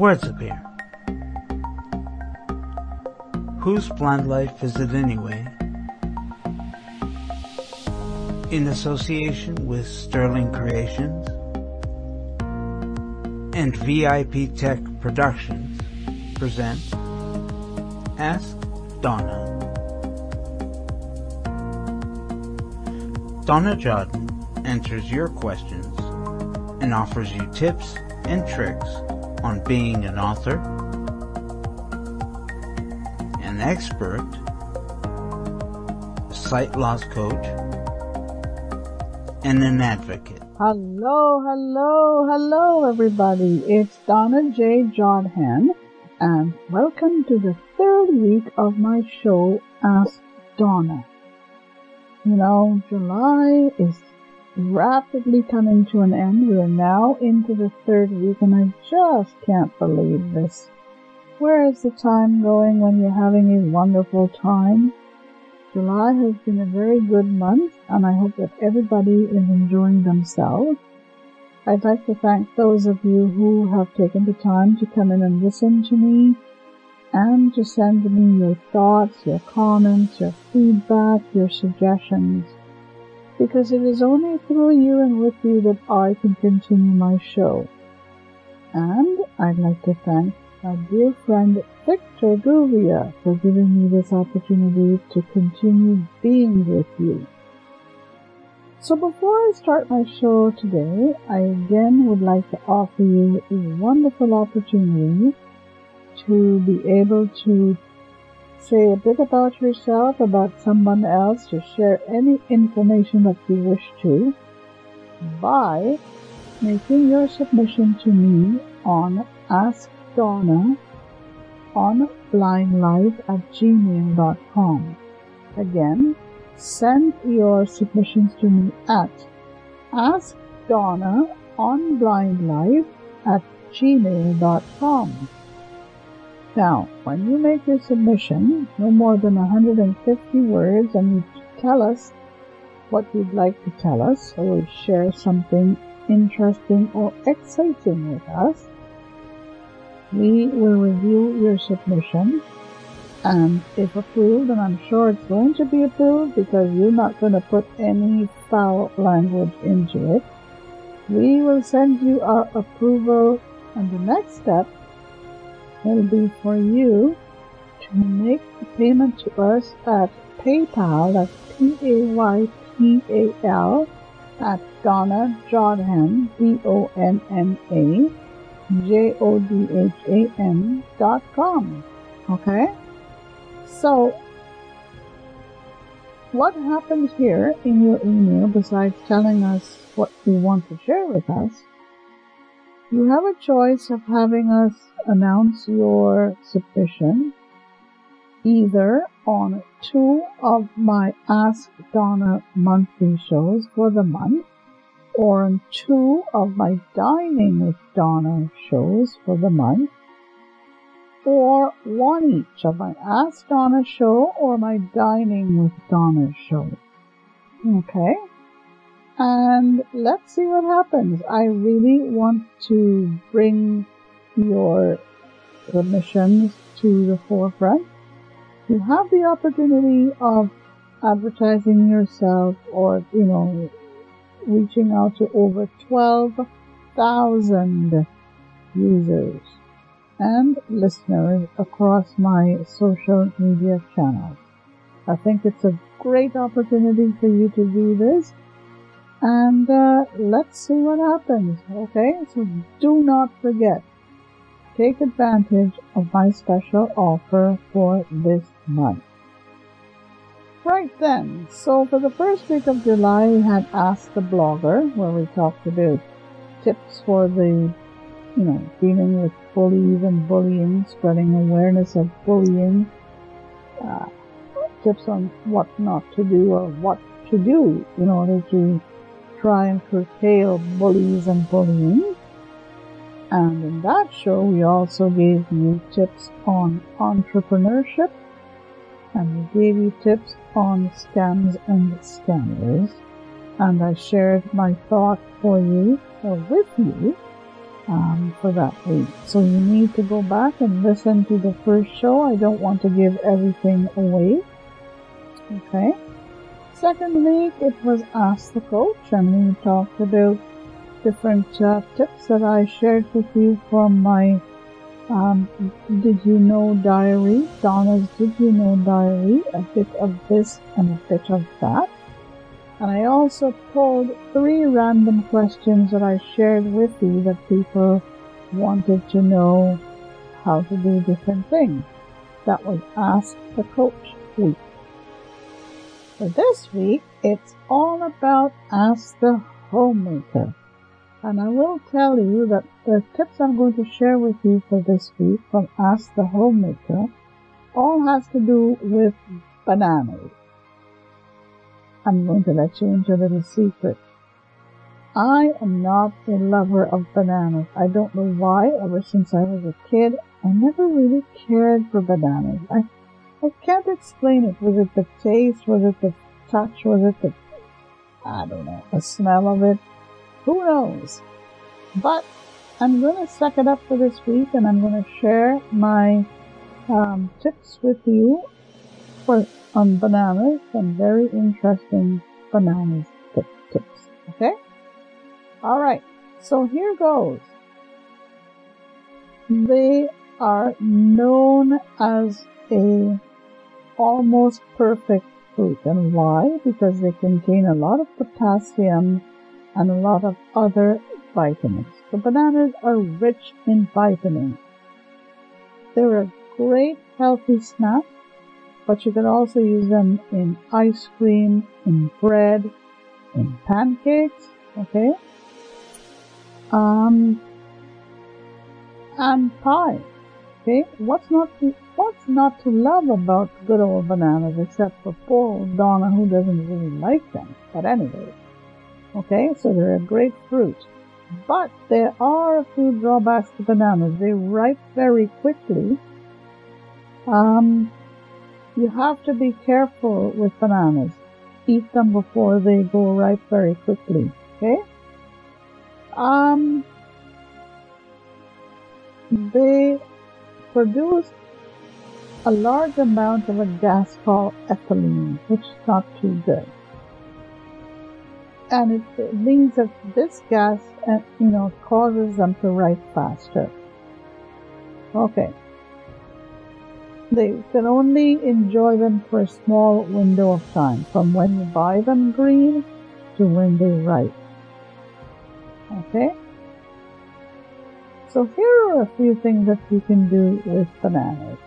words appear. Whose Blind Life is it anyway? In association with Sterling Creations and VIP Tech Productions present Ask Donna. Donna Jodhan answers your questions and offers you tips and tricks on being an author, an expert, sight loss coach, and an advocate. Hello, hello, hello everybody. It's Donna J. Jodhan and welcome to the third week of my show Ask Donna. You know, July is rapidly coming to an end. We are now into the third week and I just can't believe this. Where is the time going when you're having a wonderful time? July has been a very good month and I hope that everybody is enjoying themselves. I'd like to thank those of you who have taken the time to come in and listen to me and to send me your thoughts, your comments, your feedback, your suggestions because it is only through you and with you that I can continue my show. And I'd like to thank my dear friend Victor Guvia for giving me this opportunity to continue being with you. So before I start my show today, I again would like to offer you a wonderful opportunity to be able to say a bit about yourself, about someone else, to share any information that you wish to by making your submission to me on Ask Donna on blindlife at gmail.com. Again, send your submissions to me at Ask Donna on blindlife at gmail.com. Now, when you make your submission, no more than 150 words, and you tell us what you'd like to tell us, or share something interesting or exciting with us, we will review your submission, and if approved, and I'm sure it's going to be approved because you're not going to put any foul language into it, we will send you our approval, and the next step will be for you to make the payment to us at PayPal, that's P-A-Y-P-A-L, at Donna Jodhan, D-O-N-N-A, J-O-D-H-A-N dot com. Okay? So, what happens here in your email besides telling us what you want to share with us you have a choice of having us announce your submission either on two of my Ask Donna monthly shows for the month or on two of my Dining with Donna shows for the month or one each of my Ask Donna show or my Dining with Donna show. Okay? And let's see what happens. I really want to bring your submissions to the forefront. You have the opportunity of advertising yourself or, you know, reaching out to over 12,000 users and listeners across my social media channels. I think it's a great opportunity for you to do this and uh, let's see what happens. Okay, so do not forget, take advantage of my special offer for this month. Right then, so for the first week of July, we had Ask the Blogger, where we talked about tips for the, you know, dealing with bullies and bullying, spreading awareness of bullying, uh, tips on what not to do or what to do in order to try and curtail bullies and bullying. And in that show, we also gave you tips on entrepreneurship and we gave you tips on scams and scammers. And I shared my thought for you or with you um, for that week. So you need to go back and listen to the first show. I don't want to give everything away. Okay. Second week, it was Ask the Coach, and we talked about different uh, tips that I shared with you from my um, Did You Know diary, Donna's Did You Know diary, a bit of this and a bit of that. And I also pulled three random questions that I shared with you that people wanted to know how to do different things. That was Ask the Coach week. For this week, it's all about Ask the Homemaker. And I will tell you that the tips I'm going to share with you for this week from Ask the Homemaker all has to do with bananas. I'm going to let you into a little secret. I am not a lover of bananas. I don't know why. Ever since I was a kid, I never really cared for bananas. I, I can't explain it. Was it the taste? Was it the touch? Was it the, I don't know, the smell of it? Who knows? But I'm going to suck it up for this week and I'm going to share my um, tips with you for on bananas, some very interesting bananas tip, tips. Okay? Alright, so here goes. They are known as a almost perfect fruit. And why? Because they contain a lot of potassium and a lot of other vitamins. The bananas are rich in vitamins. They're a great healthy snack but you can also use them in ice cream, in bread, in pancakes, okay? Um, and pie, okay? What's not to, what's not to love about good old bananas except for poor Donna who doesn't really like them? But anyway, okay, so they're a great fruit. But there are a few drawbacks to bananas. They ripe very quickly. Um, you have to be careful with bananas. Eat them before they go ripe very quickly. Okay? Um, they produce a large amount of a gas called ethylene, which is not too good. And it, means that this gas, you know, causes them to ripe faster. Okay. They can only enjoy them for a small window of time, from when you buy them green to when they ripe. Okay? So here are a few things that you can do with bananas.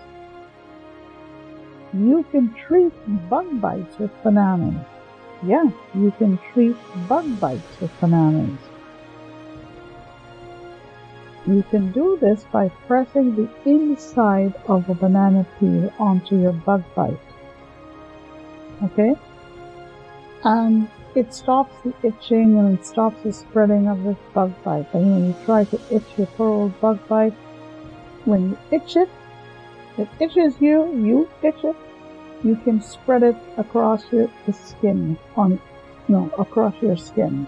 You can treat bug bites with bananas. Yeah, you can treat bug bites with bananas. You can do this by pressing the inside of a banana peel onto your bug bite. Okay? And it stops the itching and it stops the spreading of this bug bite. And when you try to itch your poor old bug bite, when you itch it, it itches you, you itch it, you can spread it across your skin on no, across your skin.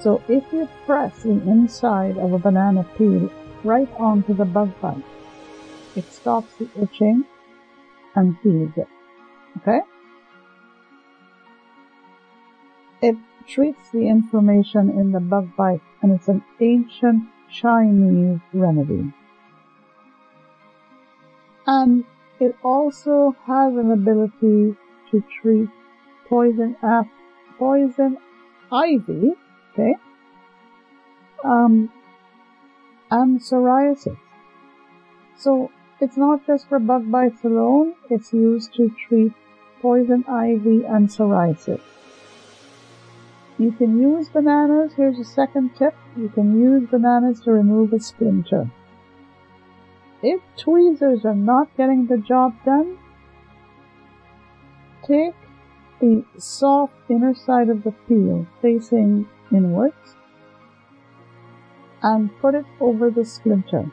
So if you press the inside of a banana peel right onto the bug bite, it stops the itching and heals it. Okay? It treats the inflammation in the bug bite and it's an ancient Chinese remedy. And it also has an ability to treat poison, poison ivy okay, um, and psoriasis. So it's not just for bug bites alone, it's used to treat poison ivy and psoriasis. You can use bananas, here's a second tip, you can use bananas to remove a splinter. If tweezers are not getting the job done, take the soft inner side of the peel facing inwards and put it over the splinter.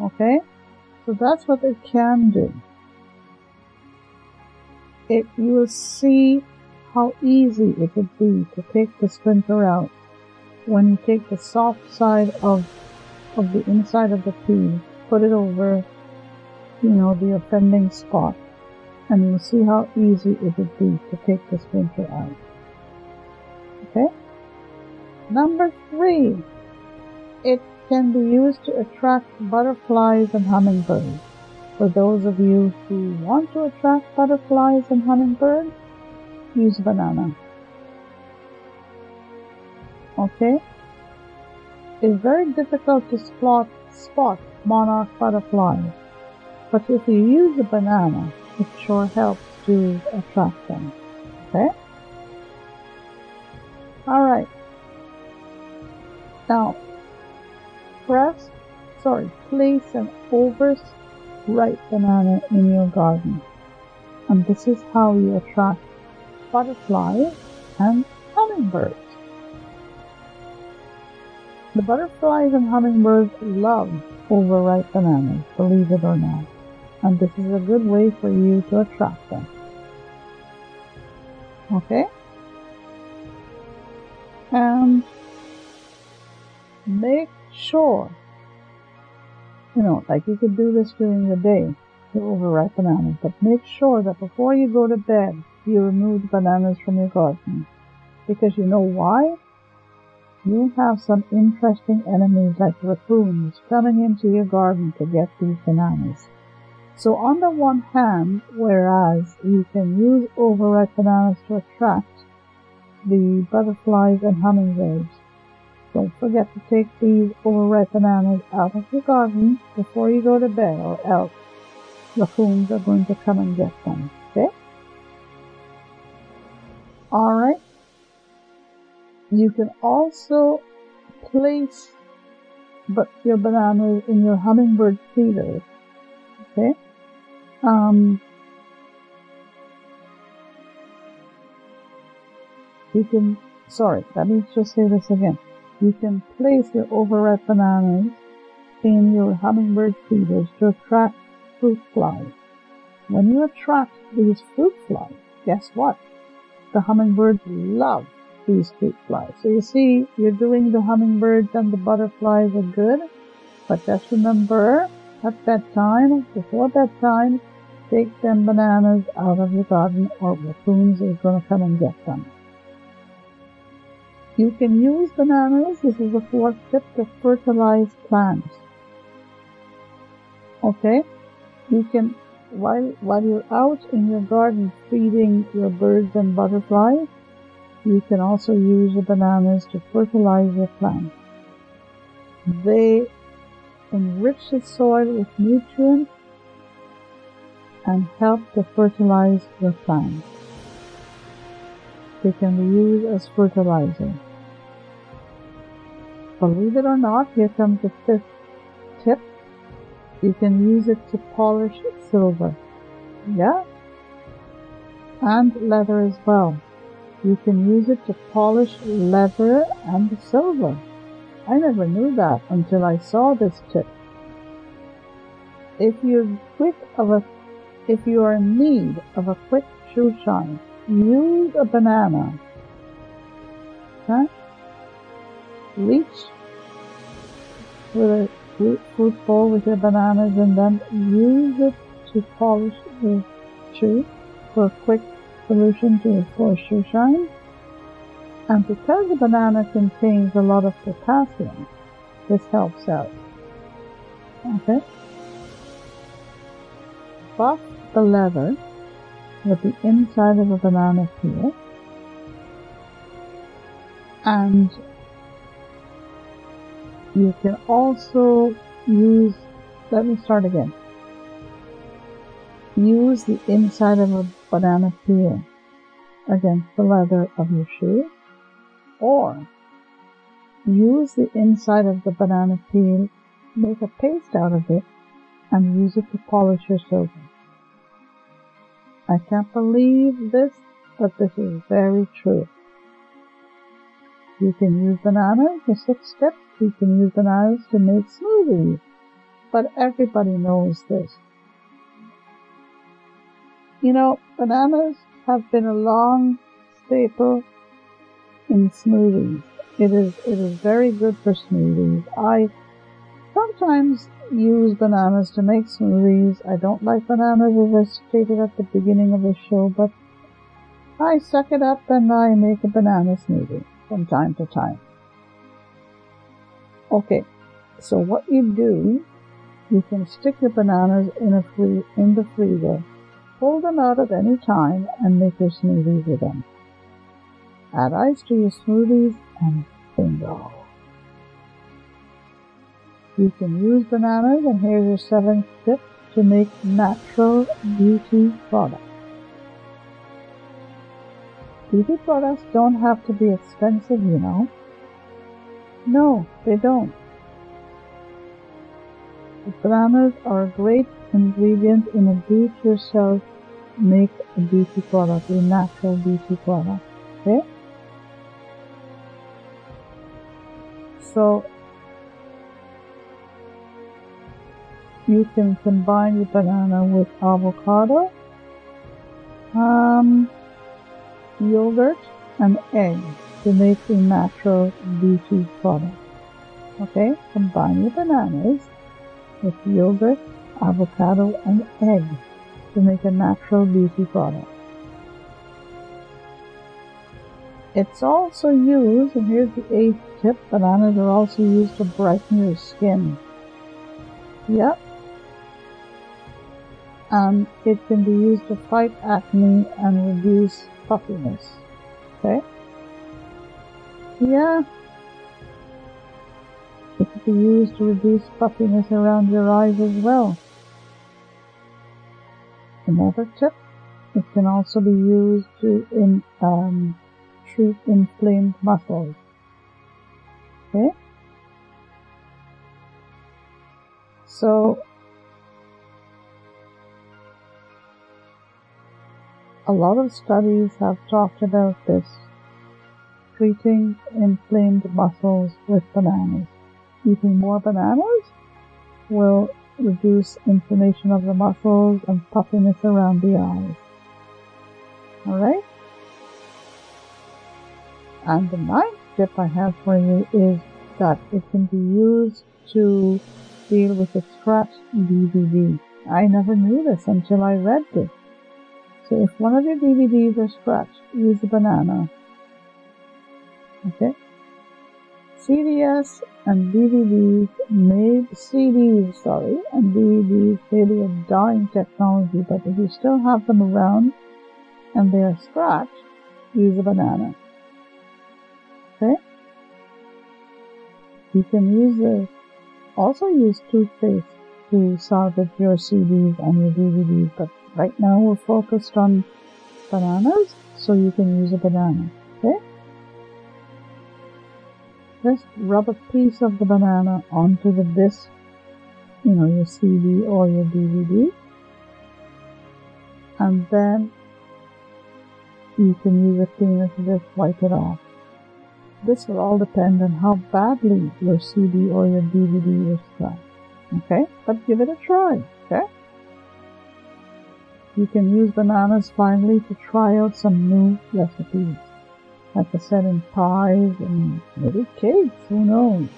Okay, so that's what it can do. It, you will see how easy it would be to take the splinter out when you take the soft side of of the inside of the peel, put it over, you know, the offending spot, and you'll see how easy it would be to take the splinter out. Okay? Number three, it can be used to attract butterflies and hummingbirds. For those of you who want to attract butterflies and hummingbirds, use banana. Okay? It's very difficult to spot, spot monarch butterflies, but if you use a banana, it sure helps to attract them. Okay? Alright. Now, press, sorry, place an overripe banana in your garden. And this is how you attract butterflies and hummingbirds. The butterflies and hummingbirds love overripe bananas, believe it or not. And this is a good way for you to attract them. Okay? And make sure, you know, like you could do this during the day, the overripe bananas, but make sure that before you go to bed, you remove the bananas from your garden. Because you know why? You have some interesting enemies like raccoons coming into your garden to get these bananas. So on the one hand, whereas you can use overripe bananas to attract the butterflies and hummingbirds, don't forget to take these overripe bananas out of your garden before you go to bed or else raccoons are going to come and get them. Okay? Alright. You can also place but your bananas in your hummingbird feeders. Okay? Um, you can, sorry, let me just say this again. You can place your overripe bananas in your hummingbird feeders to attract fruit flies. When you attract these fruit flies, guess what? The hummingbirds love these fruit flies. So you see, you're doing the hummingbirds and the butterflies are good, but just remember at bedtime, before bedtime, take them bananas out of your garden or raccoons are going to come and get them. You can use bananas, this is the fourth tip, to fertilize plants. Okay? You can, while, while you're out in your garden feeding your birds and butterflies, you can also use the bananas to fertilize your plants. They enrich the soil with nutrients and help to fertilize your plants. They can be used as fertilizer. Believe it or not, here comes the fifth tip. You can use it to polish silver. Yeah? And leather as well. You can use it to polish leather and silver. I never knew that until I saw this tip. If you're quick of a, if you are in need of a quick shoe shine, use a banana. Okay? Reach with a fruit, fruit bowl with your bananas and then use it to polish the shoe for a quick solution to for shoe shine. And because the banana contains a lot of potassium, this helps out. Okay? Buff the leather with the inside of a banana peel and you can also use, let me start again. Use the inside of a banana peel against the leather of your shoe or use the inside of the banana peel, make a paste out of it, and use it to polish your silver. I can't believe this, but this is very true. You can use bananas, the sixth step, you can use bananas to make smoothies, but everybody knows this. You know, bananas have been a long staple in smoothies. It is it is very good for smoothies. I sometimes use bananas to make smoothies. I don't like bananas as I stated at the beginning of the show, but I suck it up and I make a banana smoothie from time to time. Okay, so what you do, you can stick your bananas in a free in the freezer, pull them out at any time, and make your smoothies with them. Add ice to your smoothies and bingo. You can use bananas, and here's your seventh tip to make natural beauty products. Beauty products don't have to be expensive, you know. No, they don't. Bananas are a great ingredient in a do-it-yourself make a beauty product, a natural beauty product. Okay? So you can combine the banana with avocado, um, yogurt, and egg to make a natural beauty product. Okay, combine your bananas with yogurt, avocado, and egg to make a natural beauty product. It's also used, and here's the eighth tip, bananas are also used to brighten your skin. Yep, and it can be used to fight acne and reduce puffiness. Okay? Yeah. It can be used to reduce puffiness around your eyes as well. Another tip, it can also be used to in, um, treat inflamed muscles. Okay? So A lot of studies have talked about this, treating inflamed muscles with bananas. Eating more bananas will reduce inflammation of the muscles and puffiness around the eyes. Alright? And the ninth tip I have for you is that it can be used to deal with a scratched DVD. I never knew this until I read this. So if one of your DVDs are scratched, use a banana. Okay? CDs and DVDs may, CDs, sorry, and DVDs may be a dying technology, but if you still have them around and they are scratched, use a banana. Okay? You can use the, also use toothpaste to salvage your CDs and your DVDs, but Right now we're focused on bananas, so you can use a banana, Just rub a piece of the banana onto the disc, you know, your CD or your DVD, and then you can use a cleaner to just wipe it off. This will all depend on how badly your CD or your DVD is scratched. Okay? But give it a try. Okay? You can use bananas finally to try out some new recipes. Like I said, in pies and maybe cakes, who knows?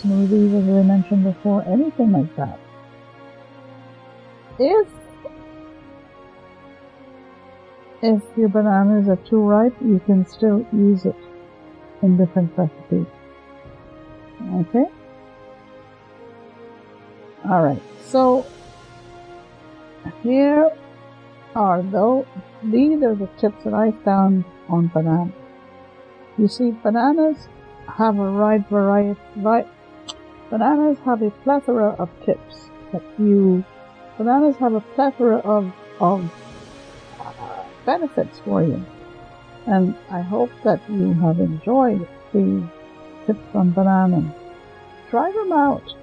Smoothies, as I mentioned before, anything like that. If if your bananas are too ripe, you can still use it in different recipes. Okay? Alright, so here are though these are the tips that I found on bananas. You see, bananas have a wide variety. Right, bananas have a plethora of tips that you. Bananas have a plethora of of benefits for you, and I hope that you have enjoyed the tips on bananas. Try them out.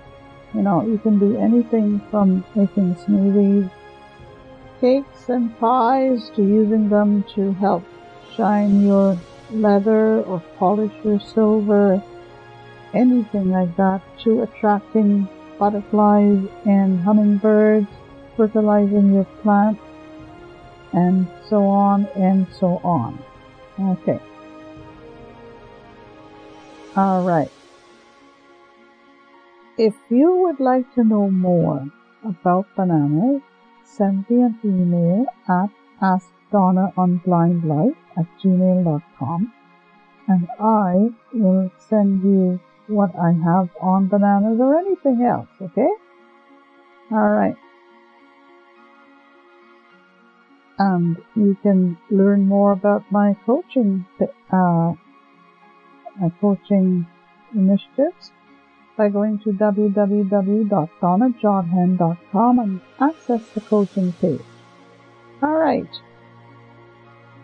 You know, you can do anything from making smoothies cakes and pies to using them to help shine your leather or polish your silver, anything like that, to attracting butterflies and hummingbirds, fertilizing your plants, and so on and so on. Okay. All right. If you would like to know more about bananas, send me an email at askdonnaonblindlife at gmail.com and I will send you what I have on bananas or anything else, okay? Alright. And you can learn more about my coaching, uh, my coaching initiatives by going to www.donnajodhan.com and access the coaching page. Alright.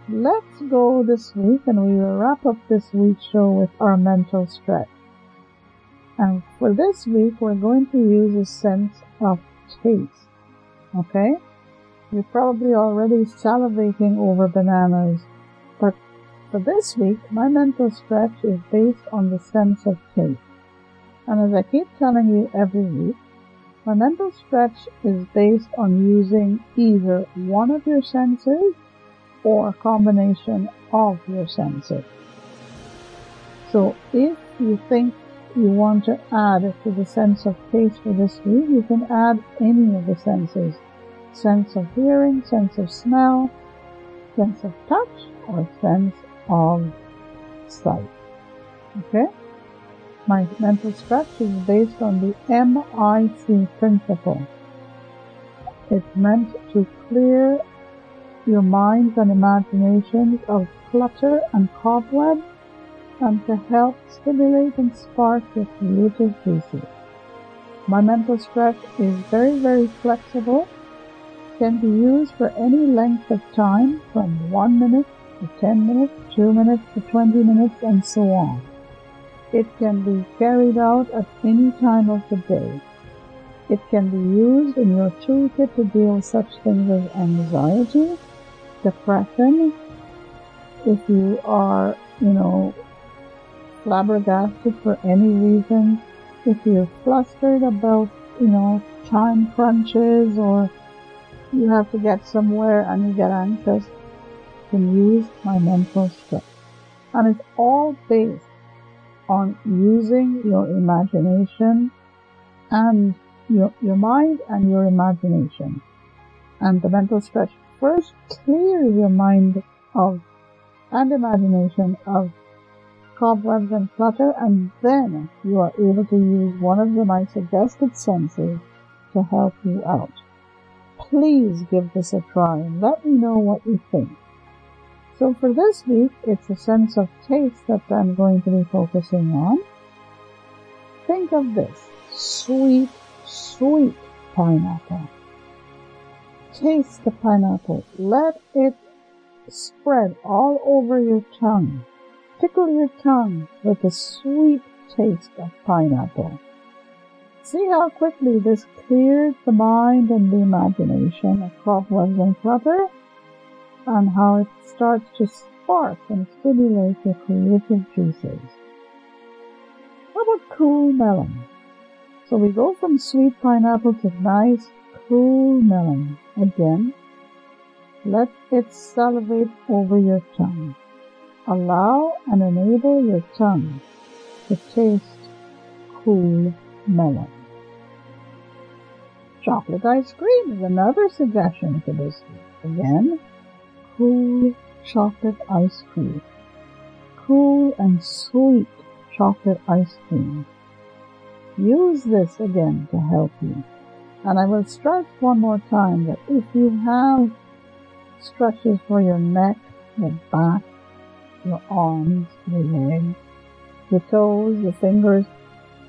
Let's go this week and we will wrap up this week's show with our mental stretch. And for this week, we're going to use a sense of taste. Okay? You're probably already salivating over bananas, but for this week, my mental stretch is based on the sense of taste. And as I keep telling you every week, my mental stretch is based on using either one of your senses or a combination of your senses. So if you think you want to add to the sense of taste for this week, you can add any of the senses. Sense of hearing, sense of smell, sense of touch, or sense of sight. Okay? My mental stretch is based on the MIC principle. It's meant to clear your minds and imaginations of clutter and cobwebs and to help stimulate and spark your creative juices. My mental stretch is very, very flexible, can be used for any length of time from 1 minute to 10 minutes, 2 minutes to 20 minutes, and so on. It can be carried out at any time of the day. It can be used in your toolkit to deal with such things as anxiety, depression, if you are, you know, flabbergasted for any reason, if you're flustered about, you know, time crunches or you have to get somewhere and you get anxious, you can use my mental stretch. And it's all based on using your imagination and your, your mind and your imagination. And the mental stretch first clears your mind of and imagination of cobwebs and clutter, and then you are able to use one of the my suggested senses to help you out. Please give this a try and let me know what you think. So for this week, it's a sense of taste that I'm going to be focusing on. Think of this. Sweet, sweet pineapple. Taste the pineapple. Let it spread all over your tongue. Tickle your tongue with the sweet taste of pineapple. See how quickly this clears the mind and the imagination of cobwebs and clutter, and how it starts to spark and stimulate your creative juices. How about cool melon? So we go from sweet pineapple to nice, cool melon. Again, let it salivate over your tongue. Allow and enable your tongue to taste cool melon. Chocolate ice cream is another suggestion for this. Again, cool chocolate ice cream. Cool and sweet chocolate ice cream. Use this again to help you. And I will stress one more time that if you have stretches for your neck, your back, your arms, your legs, your toes, your fingers.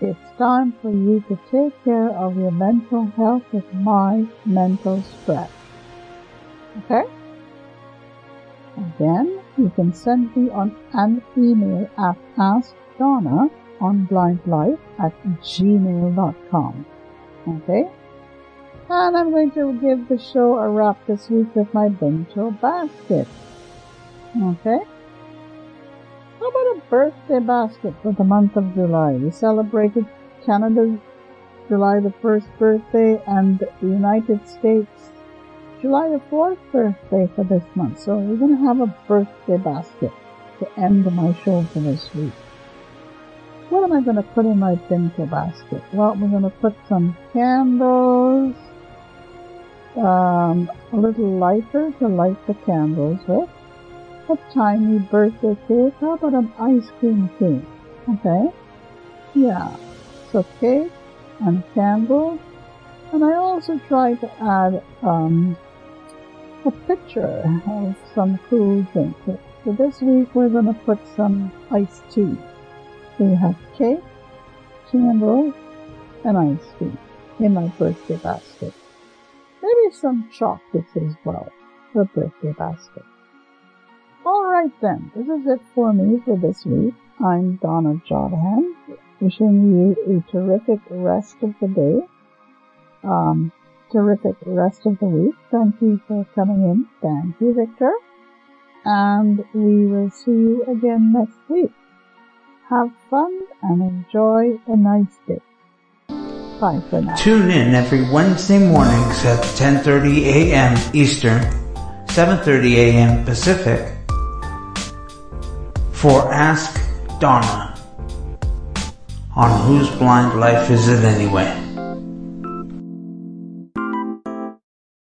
It's time for you to take care of your mental health with my mental stretch. Okay? Again, you can send me on an email at askdonna on blindlife at gmail.com. Okay? And I'm going to give the show a wrap this week with my bento basket. Okay? How about a birthday basket for the month of July? We celebrated Canada's July the 1st birthday and the United States July the 4th birthday for this month. So we're going to have a birthday basket to end my show for this week. what am I going to put in my bento basket? Well, we're going to put some candles, um, a little lighter to light the candles with, a tiny birthday cake. How about an ice cream cake? Okay? Yeah. So cake and candle. And I also try to add um, a picture of some cool drink. So this week we're going to put some iced tea. We have cake, candles, and ice cream in my birthday basket. Some chocolates as well for birthday basket. Alright then, this is it for me for this week. I'm Donna Jodhan, wishing you a terrific rest of the day. Um, terrific rest of the week. Thank you for coming in. Thank you, Victor. And we will see you again next week. Have fun and enjoy a nice day. Bye for. Tune in every Wednesday mornings at 10:30 a.m. Eastern, 7:30 a.m. Pacific for Ask Donna on Whose Blind Life Is It Anyway?